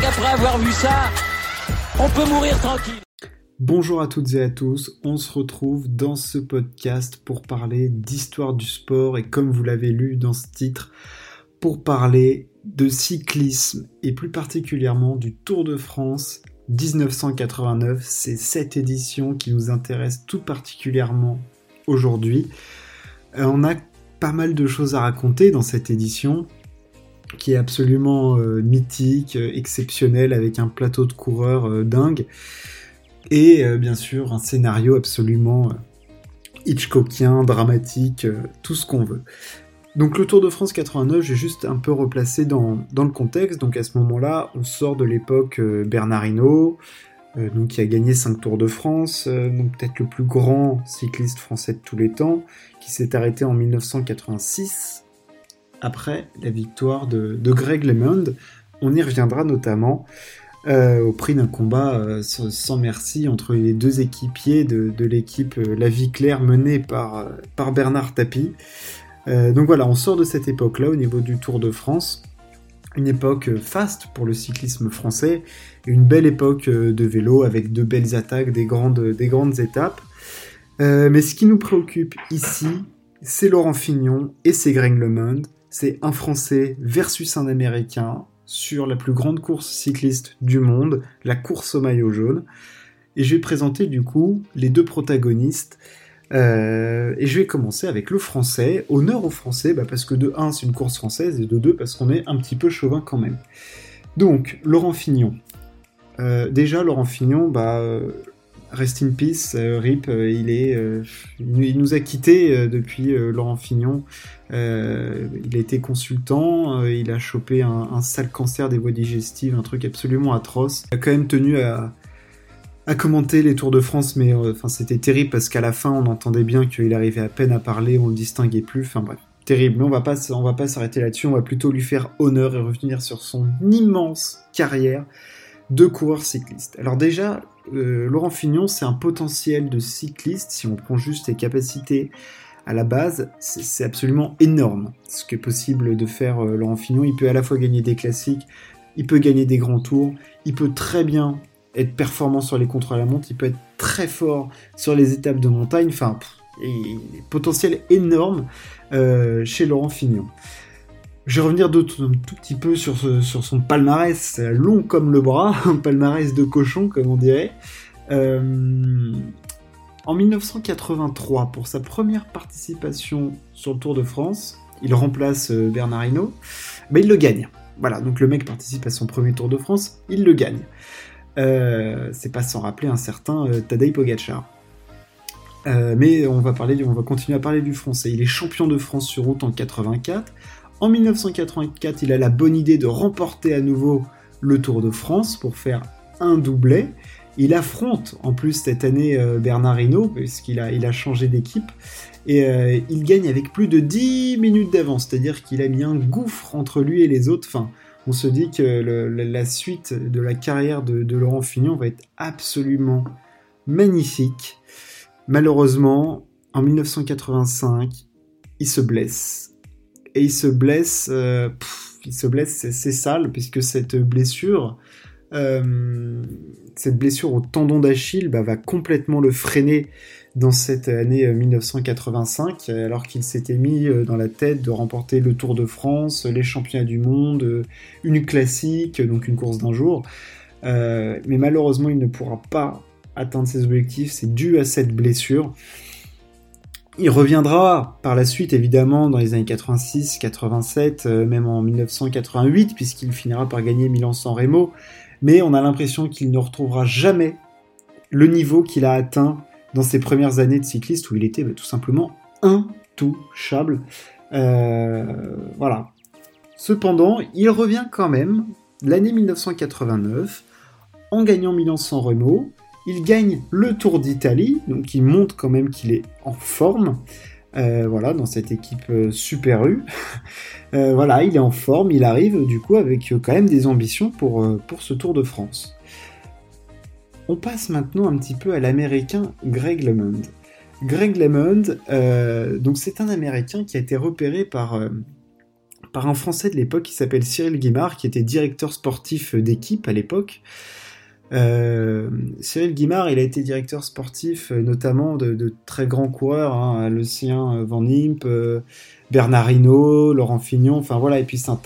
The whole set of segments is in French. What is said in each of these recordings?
qu'après avoir vu ça, on peut mourir tranquille. Bonjour à toutes et à tous, on se retrouve dans ce podcast pour parler d'histoire du sport et comme vous l'avez lu dans ce titre, pour parler de cyclisme et plus particulièrement du Tour de France 1989. C'est cette édition qui nous intéresse tout particulièrement aujourd'hui. Euh, on a pas mal de choses à raconter dans cette édition qui est absolument euh, mythique, euh, exceptionnelle avec un plateau de coureurs dingue et bien sûr un scénario absolument Hitchcockien, dramatique, tout ce qu'on veut. Donc le Tour de France 89, j'ai juste un peu replacé dans, le contexte. Donc à ce moment-là, on sort de l'époque euh, Bernard Hinault, euh, donc qui a gagné 5 Tours de France, euh, donc peut-être le plus grand cycliste français de tous les temps, qui s'est arrêté en 1986 après la victoire de, Greg LeMond. On y reviendra notamment au prix d'un combat sans merci entre les deux équipiers de, l'équipe La Vie Claire menée par, par Bernard Tapie. Euh, donc voilà, on sort de cette époque-là au niveau du Tour de France. Une époque faste pour le cyclisme français, une belle époque euh, de vélo avec de belles attaques, des grandes, des grandes étapes. Euh, mais ce qui nous préoccupe ici, c'est Laurent Fignon et c'est Greg LeMond. C'est un Français versus un Américain sur la plus grande course cycliste du monde, la course au maillot jaune. Et je vais présenter du coup les deux protagonistes euh, et je vais commencer avec le français. Honneur au français, bah, parce que de 1, c'est une course française, et de 2, parce qu'on est un petit peu chauvin quand même. Donc, Laurent Fignon. Euh, déjà, Laurent Fignon, bah, rest in peace, RIP, il, est, il nous a quittés depuis Laurent Fignon. il a été consultant, il a chopé un, sale cancer des voies digestives, un truc absolument atroce. Il a quand même tenu à, commenter les Tours de France, mais euh, enfin c'était terrible parce qu'à la fin on entendait bien qu'il arrivait à peine à parler, on le distinguait plus. Enfin bref, terrible. Mais on va pas, on va pas s'arrêter là-dessus. On va plutôt lui faire honneur et revenir sur son immense carrière de coureur cycliste. Alors déjà, euh, Laurent Fignon, c'est un potentiel de cycliste si on prend juste ses capacités à la base, c'est absolument énorme ce qui est possible de faire euh, Laurent Fignon. Il peut à la fois gagner des classiques, il peut gagner des grands tours, il peut très bien être performant sur les contrôles à la montre, il peut être très fort sur les étapes de montagne, enfin, il potentiel énorme euh, chez Laurent Fignon. Je vais revenir un tout petit peu sur, son palmarès, long comme le bras, un palmarès de cochon, comme on dirait. Euh, en 1983, pour sa première participation sur le Tour de France, il remplace euh, Bernard Hinault, mais il le gagne. Voilà, donc le mec participe à son premier Tour de France, il le gagne. Euh, c'est pas sans rappeler un certain Tadej Pogacar. Mais on va, parler, on va continuer à parler du français. Il est champion de France sur route en 84. En 1984, il a la bonne idée de remporter à nouveau le Tour de France pour faire un doublet. Il affronte en plus cette année Bernard Hinault, puisqu'il a, changé d'équipe. Et il gagne avec plus de 10 minutes d'avance, c'est-à-dire qu'il a mis un gouffre entre lui et les autres. On se dit que la suite de la carrière de, Laurent Fignon va être absolument magnifique. Malheureusement, en 1985, il se blesse. Et il se blesse, euh, il se blesse, c'est sale, puisque cette blessure, euh, cette blessure au tendon d'Achille bah, va complètement le freiner dans cette année 1985, euh, alors qu'il s'était mis dans la tête de remporter le Tour de France, les championnats du monde, une classique, donc une course d'un jour. mais malheureusement, il ne pourra pas atteindre ses objectifs, c'est dû à cette blessure. Il reviendra par la suite, évidemment, dans les années 86, 87, même en 1988, puisqu'il finira par gagner Milan-San Remo. Mais on a l'impression qu'il ne retrouvera jamais le niveau qu'il a atteint dans ses premières années de cycliste où il était bah, tout simplement intouchable. Euh, voilà. Cependant, il revient quand même l'année 1989 en gagnant Milan-San Remo. Il gagne le Tour d'Italie, donc il montre quand même qu'il est en forme. Euh, voilà, dans cette équipe euh, Super U. voilà, il est en forme, il arrive du coup avec quand même des ambitions pour, ce Tour de France. On passe maintenant un petit peu à l'américain Greg LeMond. Greg LeMond, euh, donc c'est un américain qui a été repéré euh, par un Français de l'époque qui s'appelle Cyril Guimard, qui était directeur sportif d'équipe à l'époque. Euh, Cyril Guimard, il a été directeur sportif euh, notamment de, très grands coureurs, hein, le sien euh, Van Imp, Bernard Hinault, Laurent Fignon, enfin voilà, et puis c'est un,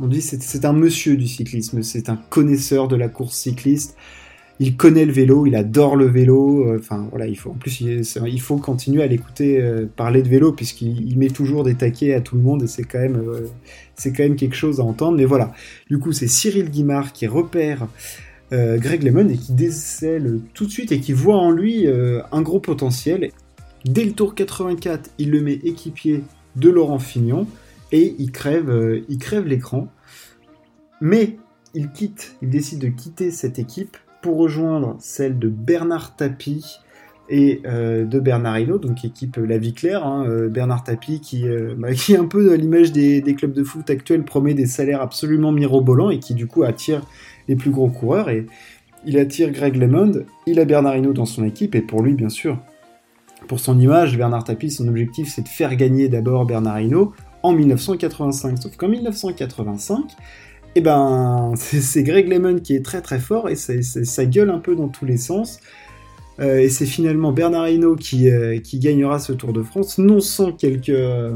on dit c'est un monsieur du cyclisme, c'est un connaisseur de la course cycliste. Il connaît le vélo, il adore le vélo. Enfin voilà, il faut en plus il, faut continuer à l'écouter parler de vélo puisqu'il met toujours des taquets à tout le monde et c'est quand même c'est quand même quelque chose à entendre. Mais voilà, du coup c'est Cyril Guimard qui repère euh, Greg Lemon et qui décèle tout de suite et qui voit en lui euh, un gros potentiel. Dès le tour 84, il le met équipier de Laurent Fignon et il crève, euh, il crève l'écran. Mais il quitte, il décide de quitter cette équipe pour rejoindre celle de Bernard Tapie et de Bernard Hinault, donc équipe La Vie Claire. Hein, Bernard Tapie qui, bah, qui est un peu à l'image des, clubs de foot actuels, promet des salaires absolument mirobolants et qui du coup attire les plus gros coureurs et il attire Greg LeMond, il a Bernard Hinault dans son équipe et pour lui bien sûr, pour son image, Bernard Tapie, son objectif c'est de faire gagner d'abord Bernard Hinault en 1985. Sauf qu'en 1985, eh ben, c'est Greg LeMond qui est très très fort et ça gueule un peu dans tous les sens. Euh, et c'est finalement Bernard Hinault qui, euh, qui, gagnera ce Tour de France, non sans quelques, euh,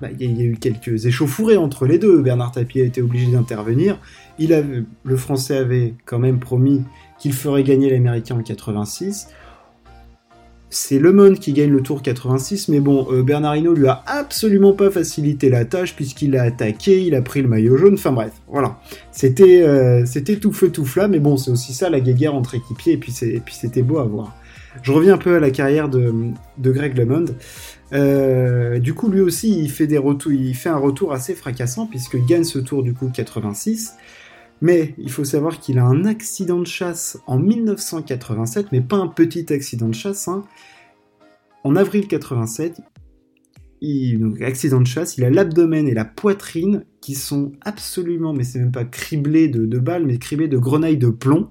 bah, il y, a eu quelques échauffourées entre les deux. Bernard Tapie a été obligé d'intervenir. Il avait, le Français avait quand même promis qu'il ferait gagner l'Américain en 86. C'est Le Monde qui gagne le Tour 86, mais bon, euh, Bernard Hinault lui a absolument pas facilité la tâche puisqu'il a attaqué, il a pris le maillot jaune. Enfin bref, voilà. C'était, euh, tout feu tout flamme, mais bon, c'est aussi ça la guéguerre entre équipiers et puis c'était beau à voir. Je reviens un peu à la carrière de, de Greg LeMond. Euh, du coup, lui aussi, il fait, des retours, il fait un retour assez fracassant puisqu'il gagne ce tour du coup 86. Mais il faut savoir qu'il a un accident de chasse en 1987, mais pas un petit accident de chasse. Hein. En avril 87, il, accident de chasse, il a l'abdomen et la poitrine qui sont absolument, mais c'est même pas criblés de, balles, mais criblés de grenailles de plomb.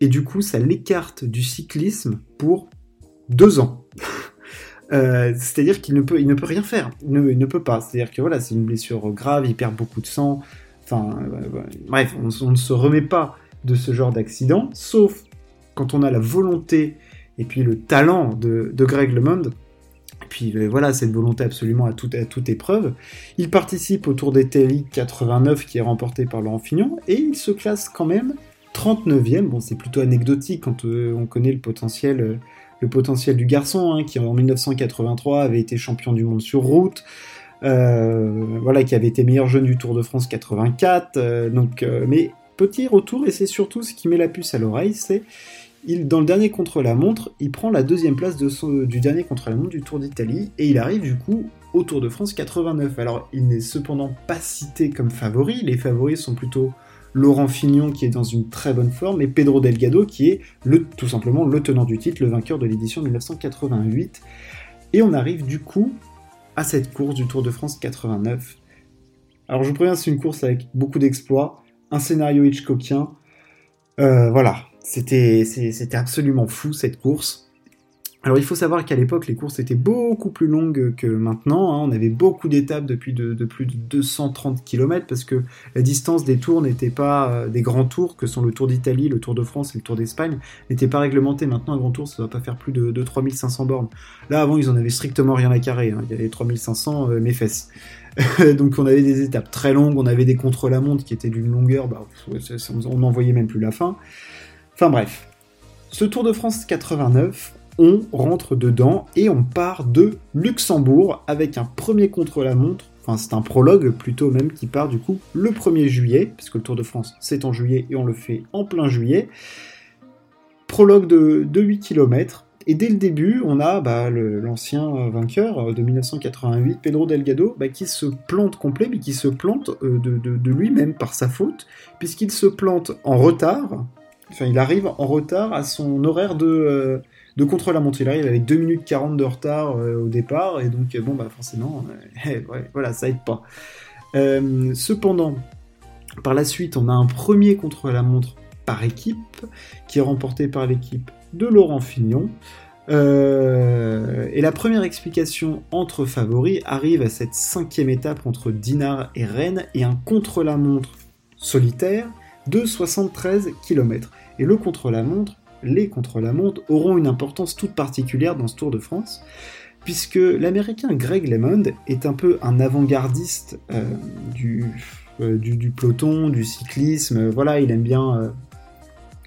Et du coup, ça l'écarte du cyclisme pour deux ans. Euh, c'est-à-dire qu'il ne peut, il ne peut rien faire. Il ne, ne peut pas. C'est-à-dire que voilà, c'est une blessure grave, il perd beaucoup de sang. Enfin, euh, bref, on, ne se remet pas de ce genre d'accident, sauf quand on a la volonté et puis le talent de, Greg LeMond. Et puis euh, voilà, cette volonté absolument à, toute, épreuve. Il participe au Tour d'Italie 89 qui est remporté par Laurent Fignon et il se classe quand même 39e. Bon, c'est plutôt anecdotique quand on connaît le potentiel le potentiel du garçon, hein, qui en 1983 avait été champion du monde sur route, euh, voilà, qui avait été meilleur jeune du Tour de France 84. Euh, donc, euh, mais petit retour, et c'est surtout ce qui met la puce à l'oreille, c'est dans le dernier contre-la-montre, il prend la deuxième place du dernier contre-la-montre du Tour d'Italie, et il arrive du coup au Tour de France 89. Alors, il n'est cependant pas cité comme favori, les favoris sont plutôt Laurent Fignon qui est dans une très bonne forme et Pedro Delgado qui est tout simplement le tenant du titre, le vainqueur de l'édition 1988. Et on arrive du coup à cette course du Tour de France 89. Alors je vous préviens, c'est une course avec beaucoup d'exploits, un scénario Hitchcockien. Euh, voilà, c'était absolument fou cette course. Alors il faut savoir qu'à l'époque les courses étaient beaucoup plus longues que maintenant, hein. on avait beaucoup d'étapes depuis de, plus de 230 km parce que la distance des tours n'était pas euh, des grands tours que sont le Tour d'Italie, le Tour de France et le Tour d'Espagne, n'était pas réglementé. Maintenant un grand tour ça ne doit pas faire plus de, 3500 bornes. Là avant ils en avaient strictement rien à carrer, hein. il y avait 3500 euh, mes fesses. Donc on avait des étapes très longues, on avait des contre-la-montre qui étaient d'une longueur, bah, on n'en voyait même plus la fin. Enfin bref. Ce Tour de France 89, on rentre dedans et on part de Luxembourg avec un premier contre-la-montre. Enfin, c'est un prologue plutôt même qui part du coup le 1er juillet, puisque le Tour de France c'est en juillet et on le fait en plein juillet. Prologue de, 8 km. Et dès le début, on a bah, l'ancien vainqueur de 1988, Pedro Delgado, bah, qui se plante complet, mais qui se plante euh, de, lui-même par sa faute, puisqu'il se plante en retard. Enfin, il arrive en retard à son horaire de, euh, de contre-la-montre. Il arrive avec 2 minutes 40 de retard euh, au départ, et donc, bon, bah forcément, euh, voilà, ça aide pas. Euh, cependant, par la suite, on a un premier contre-la-montre par équipe, qui est remporté par l'équipe de Laurent Fignon. Et la première explication entre favoris arrive à cette cinquième étape entre Dinard et Rennes et un contre-la-montre solitaire de 73 km. Et le contre-la-montre, les contre-la-montre auront une importance toute particulière dans ce Tour de France, puisque l'américain Greg LeMond est un peu un avant-gardiste euh, euh, du, peloton, du cyclisme. Voilà, il aime bien.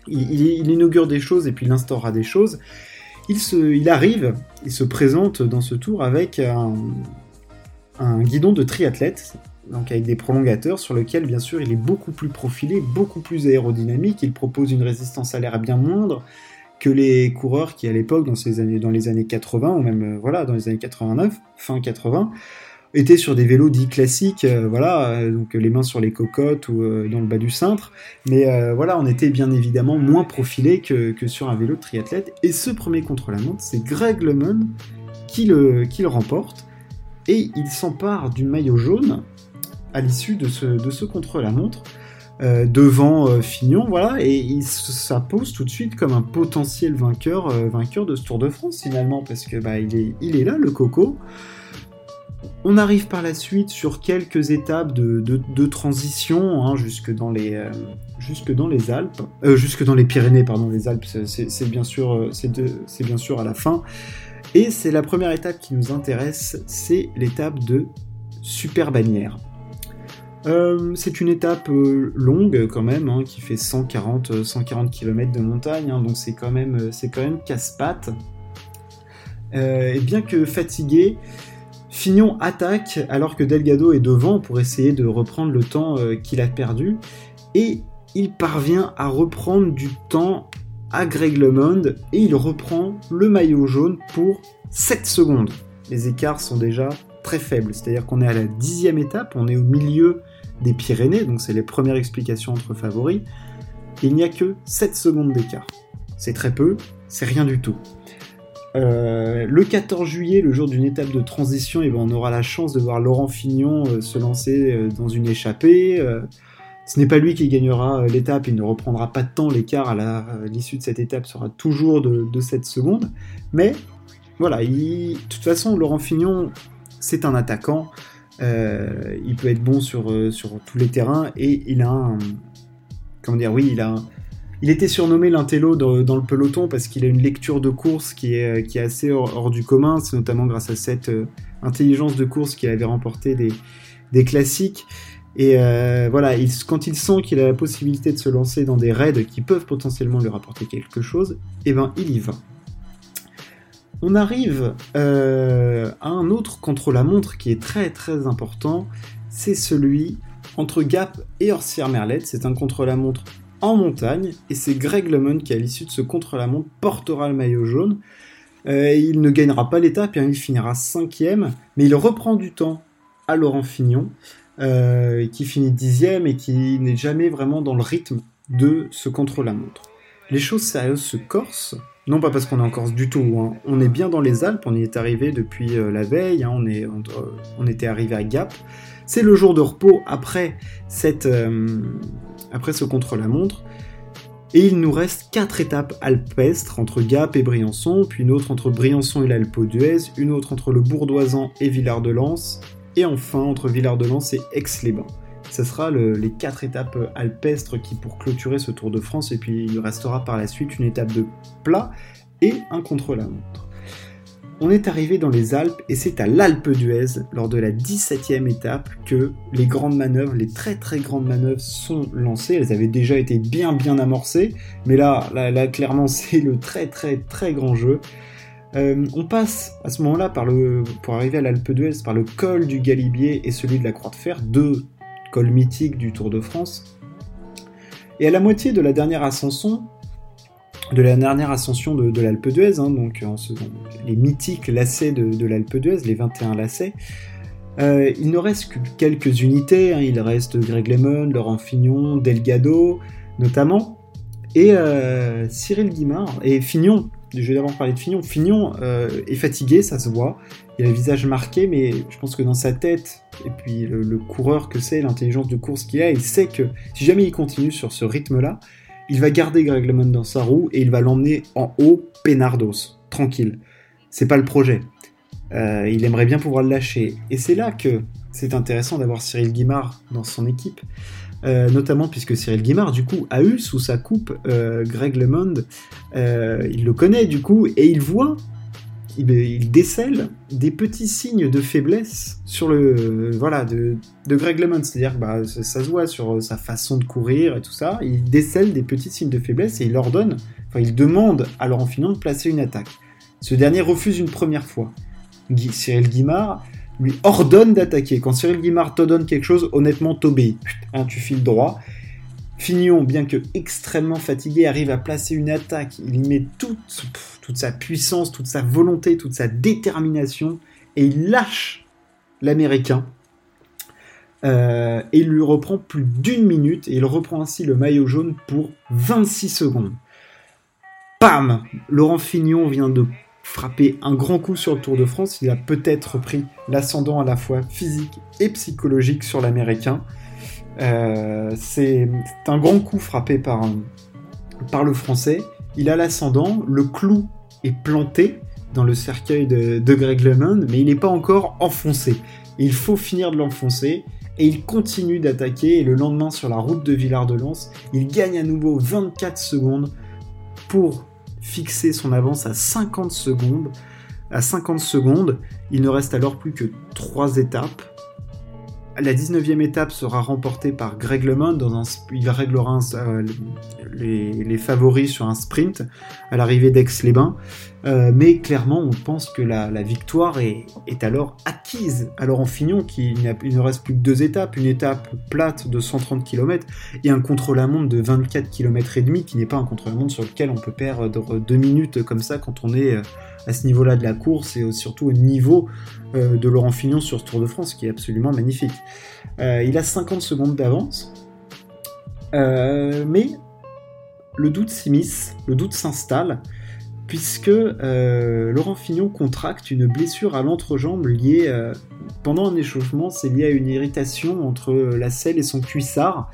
il, inaugure des choses et puis il instaurera des choses il, se, il arrive, il se présente dans ce tour avec un, guidon de triathlète, donc avec des prolongateurs sur lequel bien sûr il est beaucoup plus profilé, beaucoup plus aérodynamique, il propose une résistance à l'air bien moindre que les coureurs qui à l'époque dans, années, dans les années 80 ou même euh, voilà dans les années 89, fin 80, étaient sur des vélos dits classiques, euh, voilà, euh, donc les mains sur les cocottes ou dans le bas du cintre. Mais voilà, on était bien évidemment moins profilé que, sur un vélo de triathlète. Et ce premier contre-la-montre, c'est Greg LeMond qui qui le remporte. Et il s'empare du maillot jaune à l'issue de ce, de ce contre-la-montre. devant Fignon, voilà, et il s'impose tout de suite comme un potentiel vainqueur, vainqueur de ce Tour de France finalement, parce que bah, il, est, là, le coco. On arrive par la suite sur quelques étapes de, transition hein, jusque, dans les, euh, Alpes, euh, jusque dans les Pyrénées, pardon, les Alpes, c'est bien, sûr, euh, bien sûr à la fin. Et c'est la première étape qui nous intéresse, c'est l'étape de Super Bannière. C'est une étape longue quand même, hein, qui fait 140, 140 km de montagne, hein, donc c'est quand même, même casse-pattes. et bien que fatigué, Fignon attaque alors que Delgado est devant pour essayer de reprendre le temps euh, qu'il a perdu et il parvient à reprendre du temps à Greg LeMond et il reprend le maillot jaune pour 7 secondes. Les écarts sont déjà très faibles, c'est-à-dire qu'on est à la dixième étape, on est au milieu des Pyrénées, donc c'est les premières explications entre favoris. Il n'y a que 7 secondes d'écart. C'est très peu, c'est rien du tout. Euh, le 14 juillet, le jour d'une étape de transition, et eh ben, on aura la chance de voir Laurent Fignon euh, se lancer euh, dans une échappée. ce n'est pas lui qui gagnera l'étape, il ne reprendra pas de temps, l'écart à l'issue de cette étape sera toujours de, 7 secondes. Mais voilà, de toute façon, Laurent Fignon, c'est un attaquant. Il peut être bon sur, sur tous les terrains et il a un. Comment dire Oui, il a il était surnommé l'intello dans, le peloton parce qu'il a une lecture de course qui est, qui est assez hors, du commun. C'est notamment grâce à cette euh, intelligence de course qu'il avait remporté des, des classiques. Et euh, voilà, quand il sent qu'il a la possibilité de se lancer dans des raids qui peuvent potentiellement lui rapporter quelque chose, eh ben il y va. On arrive euh, à un autre contre-la-montre qui est très très important, c'est celui entre Gap et Orsières-Merlette. C'est un contre-la-montre en montagne, et c'est Greg LeMond qui, à l'issue de ce contre-la-montre, portera le maillot jaune. Euh, il ne gagnera pas l'étape, hein, il finira cinquième, mais il reprend du temps à Laurent Fignon, euh, qui finit dixième et qui n'est jamais vraiment dans le rythme de ce contre-la-montre. Les choses sérieuses se corsent, non pas parce qu'on est en Corse du tout, hein. on est bien dans les Alpes, on y est arrivé depuis euh, la veille, hein. on, était arrivé à Gap. C'est le jour de repos après cette, après ce contre-la-montre. Et il nous reste quatre étapes alpestres entre Gap et Briançon, puis une autre entre Briançon et l'Alpe d'Huez, une autre entre le Bourdoisan et Villard-de-Lans, et enfin entre Villard-de-Lans et Aix-les-Bains. Ce sera les quatre étapes alpestres qui pour clôturer ce Tour de France, et puis il restera par la suite une étape de plat et un contre-la-montre. On est arrivé dans les Alpes et c'est à l'Alpe d'Huez, lors de la 17e étape, que les grandes manœuvres, les très très grandes manœuvres sont lancées. Elles avaient déjà été bien bien amorcées, mais là, là, clairement, c'est le très très très grand jeu. Euh, on passe à ce moment-là pour arriver à l'Alpe d'Huez par le col du Galibier et celui de la Croix de Fer, deux cols mythiques du Tour de France. Et à la moitié de la dernière ascension, de la dernière ascension de, l'Alpe d'Huez, hein, donc les mythiques lacets de, l'Alpe d'Huez, les 21 lacets. Euh, il ne reste que quelques unités, hein. il reste Greg Lemon, Laurent Fignon, Delgado notamment, et euh, Cyril Guimard, et Fignon, je vais d'abord parler de Fignon, Fignon euh, est fatigué, ça se voit, il a le visage marqué, mais je pense que dans sa tête, et puis le, coureur que c'est, l'intelligence de course qu'il a, il sait que si jamais il continue sur ce rythme-là, il va garder Greg LeMond dans sa roue et il va l'emmener en haut, Penardos, tranquille. C'est pas le projet. Euh, il aimerait bien pouvoir le lâcher. Et c'est là que c'est intéressant d'avoir Cyril Guimard dans son équipe. Euh, notamment puisque Cyril Guimard, du coup, a eu sous sa coupe euh, Greg LeMond. il le connaît, du coup, et il voit, il, décèle des petits signes de faiblesse sur le, voilà, de, Greg LeMond. C'est-à-dire que bah, ça, se voit sur sa façon de courir et tout ça. Il décèle des petits signes de faiblesse et il ordonne, enfin, il demande à Laurent Fignon de placer une attaque. Ce dernier refuse une première fois. Cyril Guimard lui ordonne d'attaquer. Quand Cyril Guimard te donne quelque chose, honnêtement, t'obéis. Hein, tu files droit. Fignon, bien que extrêmement fatigué, arrive à placer une attaque. Il y met toute, toute sa puissance, toute sa volonté, toute sa détermination, et il lâche l'Américain. Euh, et il lui reprend plus d'une minute, et il reprend ainsi le maillot jaune pour 26 secondes. Pam Laurent Fignon vient de frappé un grand coup sur le Tour de France, il a peut-être pris l'ascendant à la fois physique et psychologique sur l'Américain. Euh, c'est un grand coup frappé par, par le Français. Il a l'ascendant, le clou est planté dans le cercueil de, Greg LeMond, mais il n'est pas encore enfoncé. Il faut finir de l'enfoncer et il continue d'attaquer. Et le lendemain, sur la route de Villard-de-Lans, il gagne à nouveau 24 secondes pour fixer son avance à 50 secondes. À 50 secondes, il ne reste alors plus que 3 étapes. La 19e étape sera remportée par Greg LeMond dans un il réglera euh, les, favoris sur un sprint à l'arrivée d'Aix-les-Bains. Euh, mais clairement, on pense que la, victoire est, alors acquise. Alors en Fignon, qu'il il ne reste plus que deux étapes, une étape plate de 130 km et un contre-la-montre de 24 km et demi, qui n'est pas un contre-la-montre sur lequel on peut perdre deux minutes comme ça quand on est euh, à ce niveau-là de la course et surtout au niveau euh, de Laurent Fignon sur ce Tour de France, qui est absolument magnifique. il a 50 secondes d'avance, mais le doute s'immisce, le doute s'installe, puisque euh, Laurent Fignon contracte une blessure à l'entrejambe liée, euh, pendant un échauffement, c'est lié à une irritation entre la selle et son cuissard,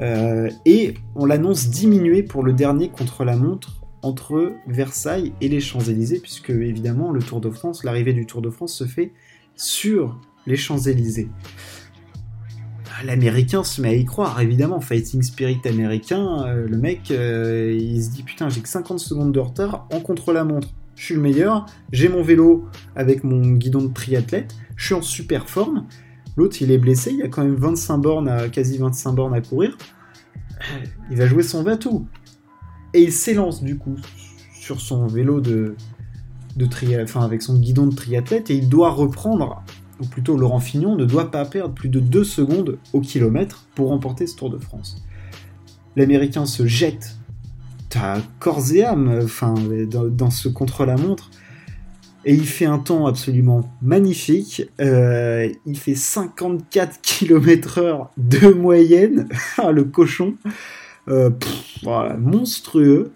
euh, et on l'annonce diminué pour le dernier contre la montre entre Versailles et les Champs-Élysées, puisque évidemment le Tour de France, l'arrivée du Tour de France se fait sur les Champs-Élysées l'américain se met à y croire, évidemment, fighting spirit américain, euh, le mec, euh, il se dit putain, j'ai que 50 secondes de retard en contre-la-montre. Je suis le meilleur, j'ai mon vélo avec mon guidon de triathlète, je suis en super forme. L'autre, il est blessé, il y a quand même 25 bornes quasi 25 bornes à courir. Il va jouer son va-tout. Et il s'élance du coup sur son vélo de, de tri... enfin, avec son guidon de triathlète et il doit reprendre ou plutôt Laurent Fignon, ne doit pas perdre plus de 2 secondes au kilomètre pour remporter ce Tour de France. L'Américain se jette à corps et âme enfin, dans, ce contre-la-montre et il fait un temps absolument magnifique. Euh, il fait 54 km/h de moyenne, ah, le cochon, euh, monstrueux.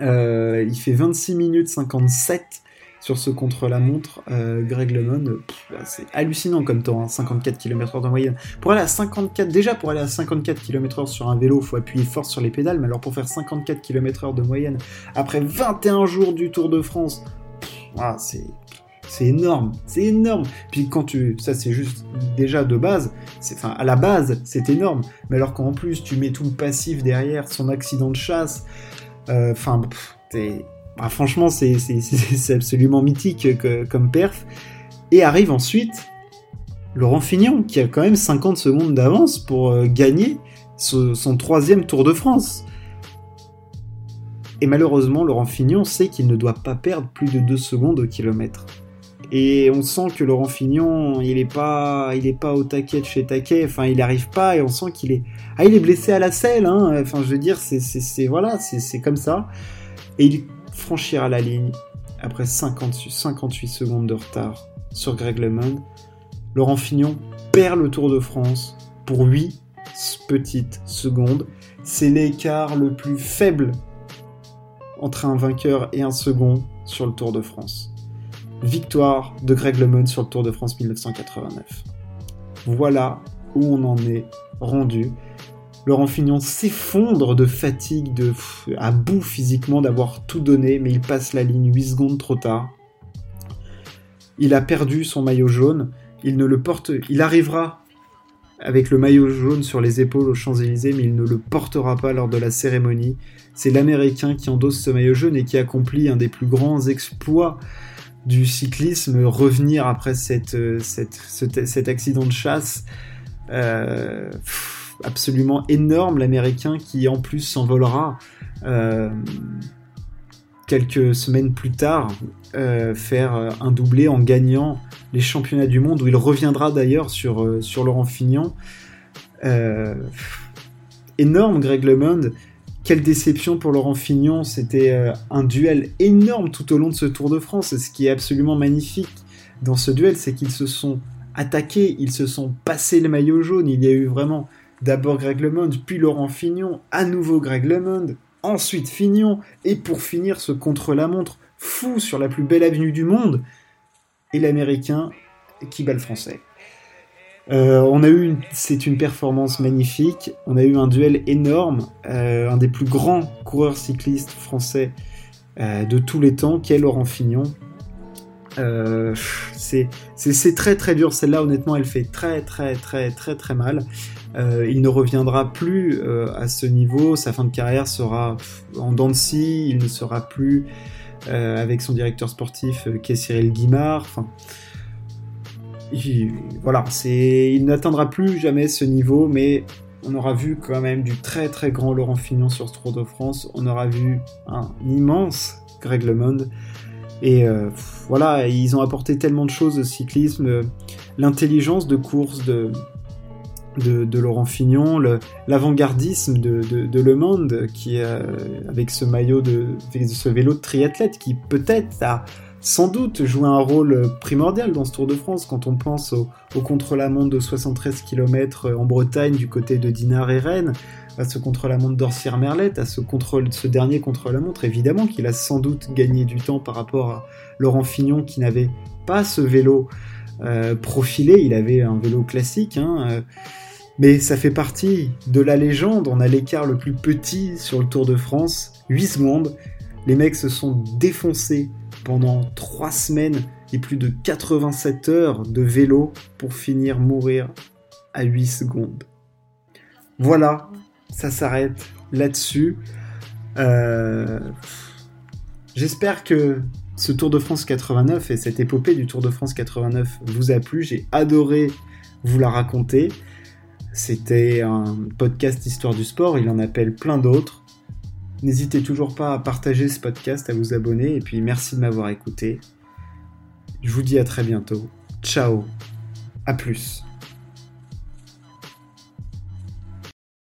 Euh, il fait 26 minutes 57 sur ce contre-la-montre, euh, Greg LeMond, c'est hallucinant comme temps, 54 km/h de moyenne. Pour aller à 54, déjà pour aller à 54 km/h sur un vélo, faut appuyer fort sur les pédales, mais alors pour faire 54 km/h de moyenne, après 21 jours du Tour de France, ah, c'est c'est énorme, c'est énorme. Puis quand tu, ça c'est juste déjà de base, enfin à la base c'est énorme. Mais alors qu'en plus tu mets tout le passif derrière, son accident de chasse, euh, enfin, euh, franchement, c'est absolument mythique comme perf. Et arrive ensuite Laurent Fignon, qui a quand même 50 secondes d'avance pour euh, gagner son troisième Tour de France. Et malheureusement, Laurent Fignon sait qu'il ne doit pas perdre plus de 2 secondes au kilomètre. Et on sent que Laurent Fignon, il est pas, il est pas au taquet de chez taquet. Enfin, il n'arrive pas et on sent qu'il est, ah, il est blessé à la selle. Hein. Enfin, je veux dire, c'est, voilà, c'est comme ça. Et il franchir à la ligne après 58 secondes de retard sur Greg LeMond. Laurent Fignon perd le Tour de France pour 8 petites secondes. C'est l'écart le plus faible entre un vainqueur et un second sur le Tour de France. Victoire de Greg LeMond sur le Tour de France 1989. Voilà où on en est rendu. Laurent Fignon s'effondre de fatigue, de, à bout physiquement d'avoir tout donné, mais il passe la ligne 8 secondes trop tard. Il a perdu son maillot jaune, il ne le porte, il arrivera avec le maillot jaune sur les épaules aux Champs-Élysées, mais il ne le portera pas lors de la cérémonie. C'est l'Américain qui endosse ce maillot jaune et qui accomplit un des plus grands exploits du cyclisme, revenir après cette, cet accident de chasse. Euh, absolument énorme, l'Américain qui en plus s'envolera euh, quelques semaines plus tard euh, faire un doublé en gagnant les championnats du monde, où il reviendra d'ailleurs sur, euh, sur Laurent Fignon. énorme Greg LeMond. Quelle déception pour Laurent Fignon, c'était un duel énorme tout au long de ce Tour de France. Et ce qui est absolument magnifique dans ce duel, c'est qu'ils se sont attaqués, ils se sont passés le maillot jaune. Il y a eu vraiment D'abord Greg LeMond, puis Laurent Fignon, à nouveau Greg LeMond, ensuite Fignon, et pour finir ce contre-la-montre fou sur la plus belle avenue du monde, et l'américain qui bat le français. Euh, on a eu, c'est une performance magnifique. On a eu un duel énorme, euh, un des plus grands coureurs cyclistes français euh, de tous les temps, qui est Laurent Fignon. c'est très très dur. Celle-là, honnêtement, elle fait très très très très très mal. Il ne reviendra plus à ce niveau. Sa fin de carrière sera en dents Il ne sera plus avec son directeur sportif qui est Cyril Guimard. Voilà, c'est, il n'atteindra plus jamais ce niveau, mais on aura vu quand même du très très grand Laurent Fignon sur ce Tour de France. On aura vu un immense Greg LeMond. Et voilà, ils ont apporté tellement de choses au cyclisme, l'intelligence de course, de, de, Laurent Fignon, l'avant-gardisme de, Le Monde, qui euh, avec ce maillot de ce vélo de triathlète, qui peut-être a sans doute joué un rôle primordial dans ce Tour de France quand on pense au, contre-la-montre de 73 km en Bretagne du côté de Dinard et Rennes, à ce contre-la-montre d'Orsières-Merlette, à ce dernier contre-la-montre, évidemment qu'il a sans doute gagné du temps par rapport à Laurent Fignon qui n'avait pas ce vélo euh, profilé, il avait un vélo classique. Hein, euh, mais ça fait partie de la légende. On a l'écart le plus petit sur le Tour de France, 8 secondes. Les mecs se sont défoncés pendant 3 semaines et plus de 87 heures de vélo pour finir mourir à 8 secondes. Voilà, ça s'arrête là-dessus. Euh, j'espère que ce Tour de France 89 et cette épopée du Tour de France 89 vous a plu. J'ai adoré vous la raconter. C'était un podcast Histoire du sport, il en appelle plein d'autres. N'hésitez toujours pas à partager ce podcast, à vous abonner, et puis merci de m'avoir écouté. Je vous dis à très bientôt. Ciao. À plus.